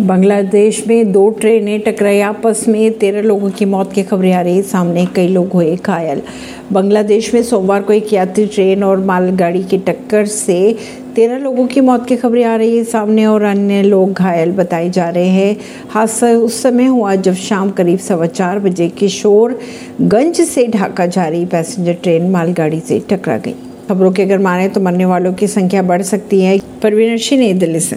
बांग्लादेश में दो ट्रेनें टकराई, आपस में तेरह लोगों की मौत की खबरें आ रही सामने कई लोग हुए घायल। बांग्लादेश में सोमवार को एक यात्री ट्रेन और मालगाड़ी की टक्कर से तेरह लोगों की मौत की खबरें आ रही है सामने और अन्य लोग घायल बताए जा रहे हैं। हादसा उस समय हुआ जब शाम करीब सवा चार बजे किशोरगंज से ढाका जा रही पैसेंजर ट्रेन मालगाड़ी से टकरा गई। खबरों के अगर माने तो मरने वालों की संख्या बढ़ सकती है। परवीन सिंह, नई दिल्ली से।